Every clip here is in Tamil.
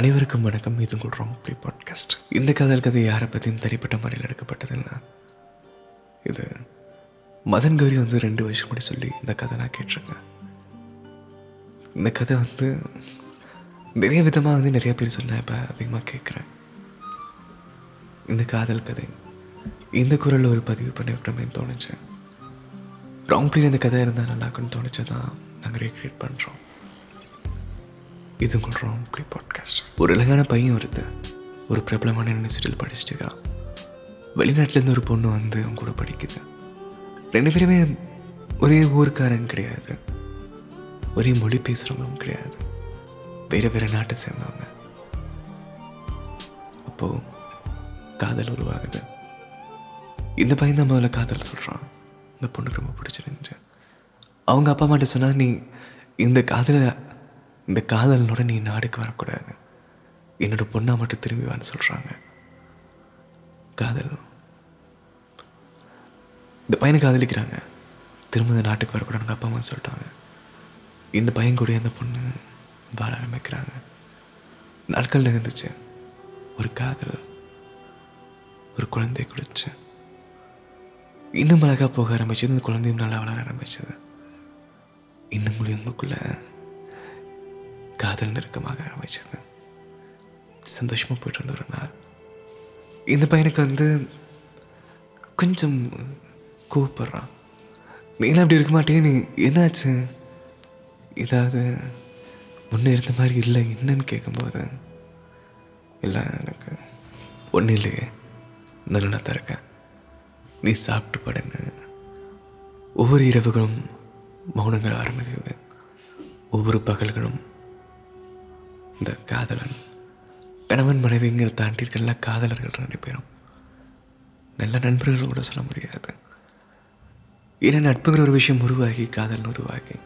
அனைவருக்கும் வணக்கம். இது உங்கள் ராங் ப்ளே பாட்காஸ்ட். இந்த காதல் கதை யாரை பற்றியும் தனிப்பட்ட முறையில் எடுக்கப்பட்டதுன்னா இது மதன் கௌரி வந்து ரெண்டு வருஷம் முன்னாடி சொல்லி இந்த கதை நான் கேட்டிருக்கேன். இந்த கதை வந்து நிறைய விதமாக வந்து நிறைய பேர் சொன்னேன் இப்போ அதிகமாக கேட்குறேன். இந்த காதல் கதை. இந்த குரலில் ஒரு பதிவு பண்ணி விட்டோமேன்னு தோணுச்சு. ராங் ப்ளேல இந்த கதை இருந்தால் நல்லா இருக்குன்னு தோணுச்சு தான் நாங்கள் ரீக்ரியேட் பண்ணுறோம் இது உங்கள் ராங் ப்ளே பாட்காஸ்ட் ஒரு அழகான பையன் வருது ஒரு பிரபலமான யூனிவர்சிட்டியில் படிச்சுட்டு இருக்கான். வெளிநாட்டிலேருந்து ஒரு பொண்ணு வந்து அவங்க கூட படிக்குது. ரெண்டு பேருமே ஒரே ஊருக்காரங்க கிடையாது. ஒரே மொழி பேசுகிறவங்களும் கிடையாது. வேறு வேறு நாட்டை சேர்ந்தவங்க. அப்போது காதல் உருவாகுது. இந்த பையன் தான் முதல்ல காதல் சொல்கிறான் இந்த பொண்ணுக்கு ரொம்ப பிடிச்சிருந்துச்சு. அவங்க அப்பா அம்மாட்ட சொன்னால் நீ இந்த காதலை இந்த காதலனோட நீ நாடுக்கு வரக்கூடாது. என்னோட பொண்ணா மட்டும் திரும்பி வான்னு சொல்கிறாங்க காதல். இந்த பையனை காதலிக்கிறாங்க. திரும்ப இந்த நாட்டுக்கு வரக்கூடாதுன்னு அப்பா அம்மா சொல்லிட்டாங்க. இந்த பையன் கூட அந்த பொண்ணு வாழ ஆரம்பிக்கிறாங்க. நாட்கள் நிகழ்ந்துச்சு ஒரு காதல். ஒரு குழந்தை குடிச்சு. இன்னும் அழகாக போக ஆரம்பிச்சது. இந்த குழந்தையும் நல்லா வளர ஆரம்பிச்சது. இன்னும் உங்களுக்குள்ளே காதல் நெருக்கமாக ஆரம்பிச்சது சந்தோஷமாக போயிட்டு இருந்த ஒரு நாள். இந்த பையனுக்கு வந்து கொஞ்சம் கூப்பிட்றான் நீலாம் அப்படி இருக்க மாட்டேன் நீ என்னாச்சு? ஏதாவது முன்னே இருந்த மாதிரி இல்லை என்னன்னு கேட்கும்போது இல்லை எனக்கு ஒன்றும் இல்லையே நல்லா தான் இருக்கேன். நீ சாப்பிட்டு படுன்னு ஒவ்வொரு இரவுகளும் மௌனங்கள் ஆரம்பிக்குது. ஒவ்வொரு பகல்களும் இந்த காதலன். கணவன் மனைவிங்கிற தாண்டி இருக்க காதலர்கள் ரெண்டு பேரும். நல்ல நண்பர்கள் கூட சொல்ல முடியாது. ஏன்னா நட்புங்கிற ஒரு விஷயம் உருவாகி காதல் உருவாகி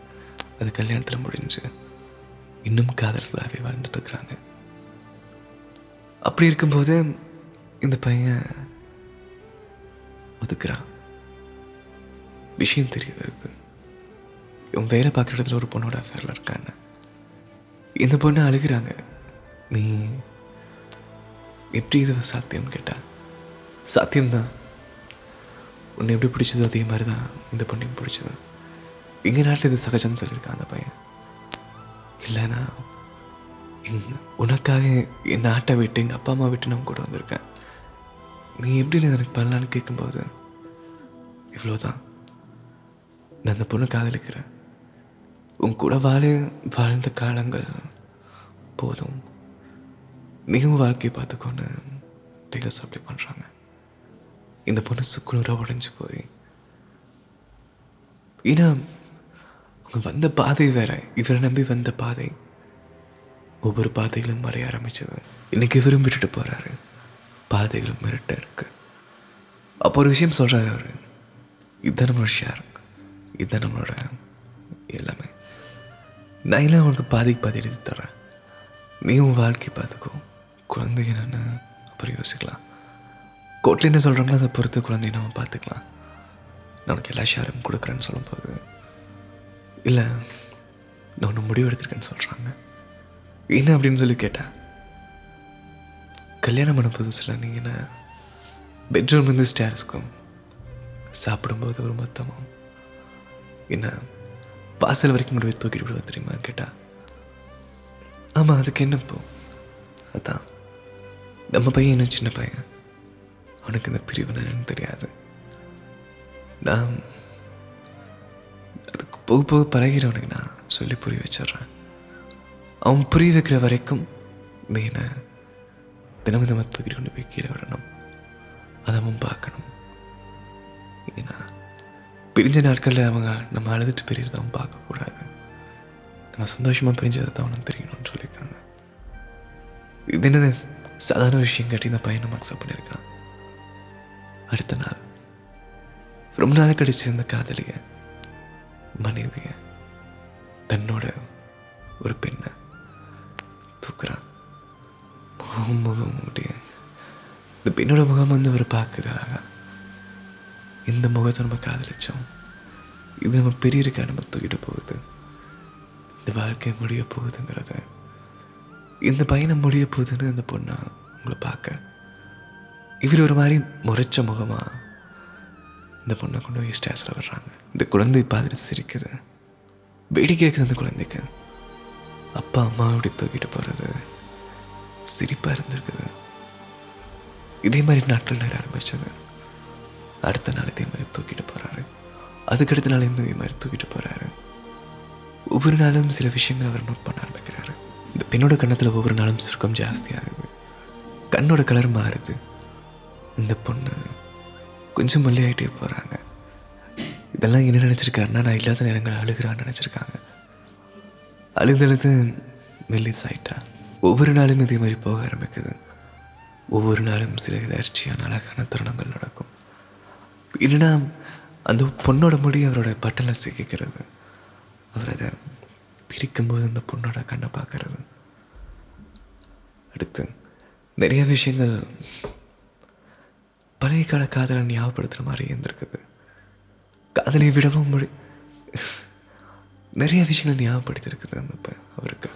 அது கல்யாணத்தில் முடிஞ்சு இன்னும் காதல்களாகவே வாழ்ந்துட்டு இருக்கிறாங்க அப்படி இருக்கும்போது இந்த பையன் ஒதுக்குறான். விஷயம் தெரிய வருது இவன் வேலை பார்க்குற இடத்துல ஒரு பொண்ணோட அஃபேரில் இருக்கான்னு. இந்த பொண்ணு அழுகிறாங்க. நீ எப்படி இது சாத்தியம்னு கேட்டா? சாத்தியம்தான். உன்னை எப்படி பிடிச்சதோ அதே மாதிரி தான் இந்த பொண்ணையும் பிடிச்சது. எங்கள் நாட்டில் இது சகஜம்னு சொல்லியிருக்கான் அந்த பையன். இல்லைனா உனக்காக என் நாட்டை விட்டு எங்கள் அப்பா அம்மா விட்டு நான் கூட வந்திருக்கேன். நீ எப்படி எனக்கு பண்ணலான்னு கேட்கும்போது இவ்வளோதான் நான் அந்த பொண்ணு காதலிக்கிறேன். உன் கூட வாழ வாழ்ந்த காலங்கள் போதும். நீயும் வாழ்க்கையை பார்த்துக்கொண்டு டெய்லர்ஸ் அப்ளை பண்ணுறாங்க இந்த பொண்ணு சுக்குநூறாக உடஞ்சி போய். ஏன்னா அவங்க வந்த பாதை வேற. இவரை நம்பி வந்த பாதை. ஒவ்வொரு பாதைகளும் மறைய ஆரம்பிச்சது. இன்னைக்கு இவரும் விட்டுட்டு போகிறாரு பாதைகளும் மிரட்ட இருக்கு. அப்போ ஒரு விஷயம் சொல்கிறாரு அவர். இதுதான் நம்மளோட ஷேர் இதுதான் நம்மளோட எல்லாமே. நான் எல்லாம் உனக்கு பாதிக்கு பாதி எழுதி தரேன் நீ உன் வாழ்க்கை பார்த்துக்கோ. குழந்தைங்க என்னென்னு அப்புறம் யோசிக்கலாம். கோட்டில் என்ன சொல்கிறாங்களோ அதை பொறுத்து குழந்தைய நம்ம பார்த்துக்கலாம். நான் உனக்கு எல்லா ஷேரும் கொடுக்குறேன்னு சொல்லும்போது. இல்லை நான் ஒன்று முடிவு எடுத்திருக்கேன்னு சொல்கிறாங்க என்ன அப்படின்னு சொல்லி கேட்டேன் கல்யாணம் பண்ண புதுசில் நீங்கள் என்ன பெட்ரூம்லேருந்து ஸ்டேர்ஸ்க்கும் சாப்பிடும்போது ஒரு மொத்தமும் என்ன வாசல் வரைக்கும் கொண்டு போய் தூக்கிட்டு விடுவேன் தெரியுமா கேட்டா. ஆமாம் அதுக்கு என்ன இப்போ? அதான். நம்ம பையன் என்ன சின்ன பையன். அவனுக்கு இந்த பிரிவு என்னன்னு தெரியாது. நான் அதுக்கு போக போக பழகிறவனுக்கு நான் சொல்லி புரிய வச்சிடுறேன். அவன் புரிய வைக்கிற வரைக்கும் நீ என்ன தினமும் தினமும் தூக்கிட்டு கொண்டு போய் கீழே விடணும். அதை அவன் பார்க்கணும். ஏன்னா பிரிஞ்ச நாட்களில் அவங்க நம்ம அழுதுட்டு பிரியறத பார்க்கக்கூடாது நம்ம சந்தோஷமாக பிரிஞ்சதை தான் அவனுக்கு தெரியணும்னு சொல்லியிருக்காங்க இது என்னது சாதாரண விஷயம் காட்டி இந்த பையனை அக்செப்ட் பண்ணியிருக்கான் அடுத்த நாள் ரொம்ப நாள் கழிச்சு இந்த காதலிய மனைவிய தன்னோட ஒரு பெண்ணை தூக்குறான் முகம் முகம் முடிய இந்த பெண்ணோட முகம் வந்து அவர் பார்க்குது அழகா இந்த முகத்தை நம்ம காதலிச்சோம். இது நம்ம பெரிய இருக்கா நம்ம தூக்கிட்டு போகுது. இந்த வாழ்க்கை முடிய போகுதுங்கிறத. இந்த பையனை முடிய போகுதுன்னு அந்த பொண்ணை உங்களை பார்க்க. இவர் ஒரு மாதிரி முறைச்ச முகமா இந்த பொண்ணை கொண்டு போய் ஸ்டேஸில் வர்றாங்க. இந்த குழந்தை பார்த்துட்டு சிரிக்குது. வேடிக்கை கேட்குது அந்த குழந்தைக்கு. அப்பா அம்மா அப்படி தூக்கிட்டு போகிறது சிரிப்பாக இருந்திருக்குது. இதே மாதிரி நாட்கள் நேரம் ஆரம்பிச்சது. அடுத்த நாள் இதே மாதிரி தூக்கிட்டு போகிறாரு அதுக்கடுத்த நாள் இதே மாதிரி தூக்கிட்டு போகிறாரு ஒவ்வொரு நாளும் சில விஷயங்களை அவர் நோட் பண்ண ஆரம்பிக்கிறாரு. இந்த பெண்ணோட கண்ணத்தில் ஒவ்வொரு நாளும் சுருக்கம் ஜாஸ்தியாகுது கண்ணோட கலர் மாறுது. இந்த பொண்ணு கொஞ்சம் மல்லியாயிட்டே போகிறாங்க இதெல்லாம் என்ன நினச்சிருக்காருன்னா நான் இல்லாத நேரங்கள் அழுகிறான்னு நினச்சிருக்காங்க. அழுது அழுது மெல்லிஸ் ஆயிட்டா ஒவ்வொரு நாளும் இதே மாதிரி போக ஆரம்பிக்குது. ஒவ்வொரு நாளும் சில எதார்ச்சியான அழகான தருணங்கள் நடக்கும். இல்லைன்னா அந்த பொண்ணோட முடி அவரோட பட்டலை சிக்கிக்கிறது. அவர் அதை பிரிக்கும்போது அந்த பொண்ணோட கண்ணை பார்க்கறது. அடுத்து நிறைய விஷயங்கள் பழைய கால காதலை ஞாபகப்படுத்துகிற மாதிரி இருந்திருக்குது. காதலை விடவும் முடி நிறைய விஷயங்கள் ஞாபகப்படுத்திருக்குது அந்த ப- அவருக்கு.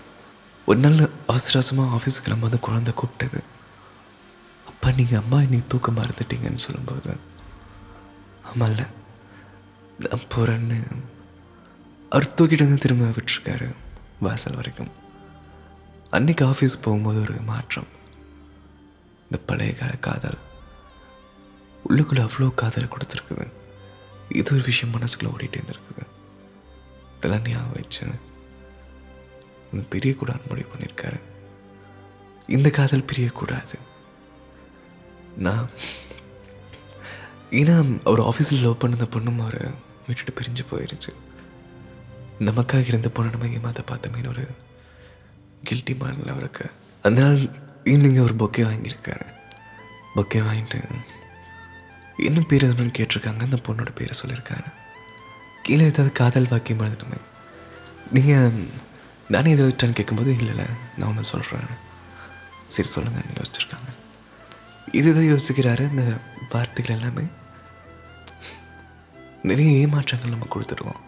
ஒரு நாள் அவசர அவசரமாக ஆஃபீஸுக்கு நம்ம வந்து குழந்தை கூப்பிட்டது. அப்பா நீங்கள் அம்மா இன்னைக்கு தூக்கமாக இருந்துட்டீங்கன்னு சொல்லும்போது ஆமாம்ல நான் போகிறேன்னு அவர் வந்து திரும்ப விட்டுருக்காரு வாசல் வரைக்கும். அன்னைக்கு ஆஃபீஸ் போகும்போது ஒரு மாற்றம். இந்த பழைய கால காதல். உள்ளுக்குள்ளே அவ்வளோ காதல் கொடுத்துருக்குது. இது ஒரு விஷயம் மனசுக்குள்ளே ஓடிட்டு இருந்திருக்குது. இதெல்லாம் ஞாபகம் வச்சு இந்த பிரியக்கூடாதுன்னு முடிவு பண்ணியிருக்காரு. இந்த காதல் பிரியக்கூடாது. நான் ஏன்னா அவர் ஆஃபீஸில் லவ் பண்ண அந்த பொண்ணும் அவரை விட்டுட்டு பிரிஞ்சு போயிடுச்சு. நமக்காக இருந்த பொண்ணை நம்ம ஏமாத்த பார்த்தோமேனு ஒரு கில்ட்டி மாடல அவருக்கு. அந்த நாள் ஈவினிங் அவர் பொக்கே வாங்கியிருக்காரு பொக்கே வாங்கிட்டு என்ன பேர் எதுன்னு கேட்டிருக்காங்க? அந்த பொண்ணோட பேரை சொல்லியிருக்காரு. கீழே ஏதாவது காதல் வாக்கியம் எழுதணுமே. நீங்கள் நானே எதை வச்சான்னு கேட்கும்போது இல்லை இல்லை நான் ஒன்று சொல்கிறேன் சரி சொல்லுங்கள் நீங்கள் வச்சுருக்காங்க. இதுதான் யோசிக்கிறாரு இந்த வார்த்தைகள் எல்லாமே. நிறைய ஏமாற்றங்கள் நம்ம கொடுத்துருவோம்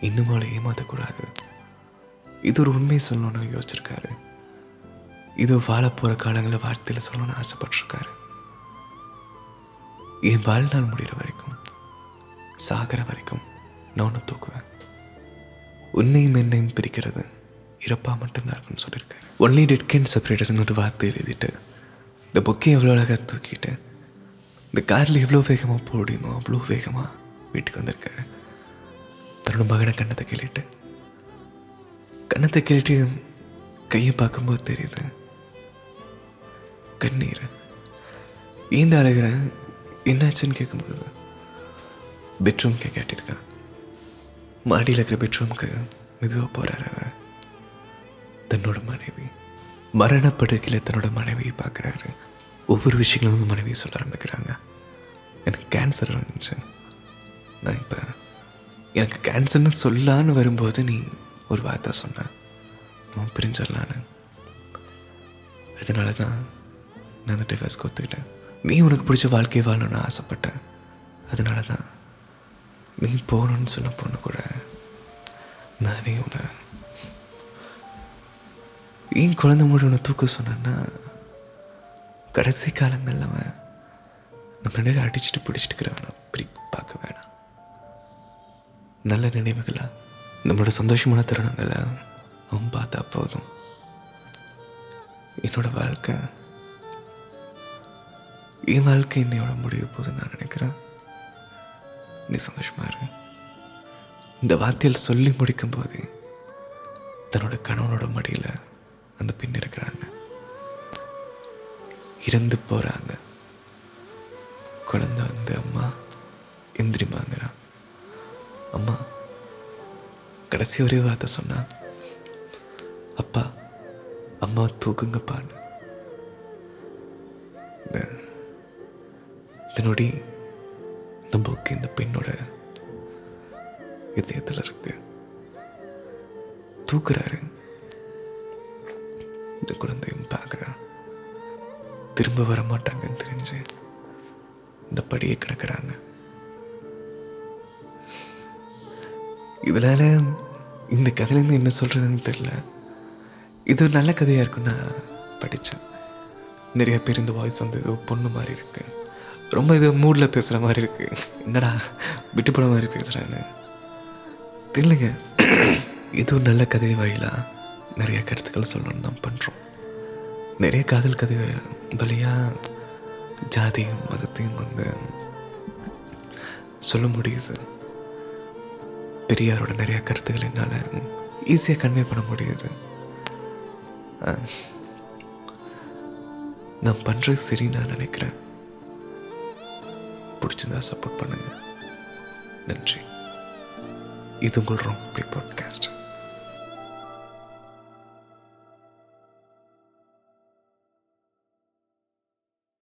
இன்னும் அவளை ஏமாற்றக்கூடாது இது ஒரு உண்மை சொல்லணும்னு யோசிச்சிருக்காரு. இது வாழ போகிற காலங்களில் வார்த்தையில் சொல்லணும்னு ஆசைப்பட்டிருக்காரு. என் வாழ்நாள் முடிகிற வரைக்கும் சாகிற வரைக்கும் நான் ஒன்று தூக்குவேன். உன்னையும் என்னையும் பிரிக்கிறது இறப்பா மட்டும்தான் இருக்குன்னு சொல்லியிருக்காரு. ஒன்லி டெட் கேன் செப்பரேட்டர்ஸ்னு ஒரு வார்த்தை எழுதிட்டு இந்த புக்கை எவ்வளோ அழகாக தூக்கிட்டு இந்த காரில் எவ்வளோ வேகமாக போடியுமோ அவ்வளோ வேகமாக வீட்டுக்கு வந்திருக்காரு. தன்னோட மகனை கண்ணத்தை கிள்ளிட்டு கண்ணத்தை கிள்ளிட்டு கையை பார்க்கும்போது தெரியுது கண்ணீர். ஏண்டா அழுகிறேன் என்னாச்சுன்னு கேட்கும்போது பெட்ரூம்க்கு கேட்டிருக்கான் மாடியில் இருக்கிற பெட்ரூமுக்கு மெதுவாக போகிறார் அவர். தன்னோட மனைவி. மரணப்படுக்கையில் தன்னோட மனைவியை பார்க்குறாரு. ஒவ்வொரு விஷயங்களும் வந்து மனைவியை சொல்ல ஆரம்பிக்கிறாங்க. எனக்கு கேன்சர் இருந்துச்சு. நான் இப்போ எனக்கு கேன்சர்னு சொல்லான்னு வரும்போது நீ ஒரு வார்த்தை சொன்ன. அவன் பிரிஞ்சிடலான்னு. அதனால தான் நான் அந்த டிவைஸ் ஒத்துக்கிட்டேன். நீ உனக்கு பிடிச்ச வாழ்க்கையை வாழணும்னு ஆசைப்பட்டேன். அதனால தான் நீ போகணுன்னு சொன்ன பொண்ணு கூட நானே உன்னை ஏன் குழந்தை மூடி ஒன்று தூக்க சொன்னேன்னா கடைசி காலங்களில் அவன் நம்ம நிறைய அடிச்சுட்டு பிடிச்சிட்டு வேணாம் பிரி பார்க்க வேணாம். நல்ல நினைவுகளா நம்மளோட சந்தோஷமான தருணங்களை அவன் பார்த்தா போதும். என்னோட வாழ்க்கை என் வாழ்க்கை என்னையோட முடிய போதுன்னு நான் நினைக்கிறேன். நீ சந்தோஷமாக இரு. இந்த வார்த்தையில் சொல்லி முடிக்கும் போது தன்னோட கணவனோட மடியில் அந்த பெண் இருக்கிறாங்க. இறந்து போறாங்க. குழந்தை வந்து அம்மா எந்திரிமாங்கிறான் அம்மா கடைசி ஒரே வார்த்தை சொன்னா அப்பா அம்மா தூக்குங்கப்பான்னு இதனுடைய இந்த இந்த புக்கு இந்த பெண்ணோட இதயத்தில் இருக்கு. தூக்குறாரு. இந்த குழந்தையும் பார்க்குறான் திரும்ப வர மாட்டாங்கன்னு தெரிஞ்சு இந்த படியே கிடக்குறாங்க. இதனால இந்த கதையிலேருந்து என்ன சொல்றதுன்னு தெரியல. இது ஒரு நல்ல கதையாக இருக்குன்னு நான் படித்தேன் நிறைய பேர் இந்த வாய்ஸ் வந்து ஏதோ பொண்ணு மாதிரி இருக்கு. ரொம்ப இது மூடில் பேசுகிற மாதிரி இருக்கு. என்னடா விட்டு போன மாதிரி பேசுகிறேன்னு தெரியலங்க. இது ஒரு நல்ல கதை வாயிலாக நிறைய கருத்துக்கள் சொல்லணும்னு தான் பண்ணுறோம் நிறைய காதல் கதை வழியாக ஜாதியும் மதத்தையும் வந்து சொல்ல முடியுது. பெரியாரோட நிறைய கருத்துக்கள் என்னால் ஈஸியாக கன்வே பண்ண முடியுது. நான் பண்ணுறது சரி நான் நினைக்கிறேன். பிடிச்சிருந்தா சப்போர்ட் பண்ணுங்க. நன்றி. இது உங்கள் ரொம்ப பாட்காஸ்ட்.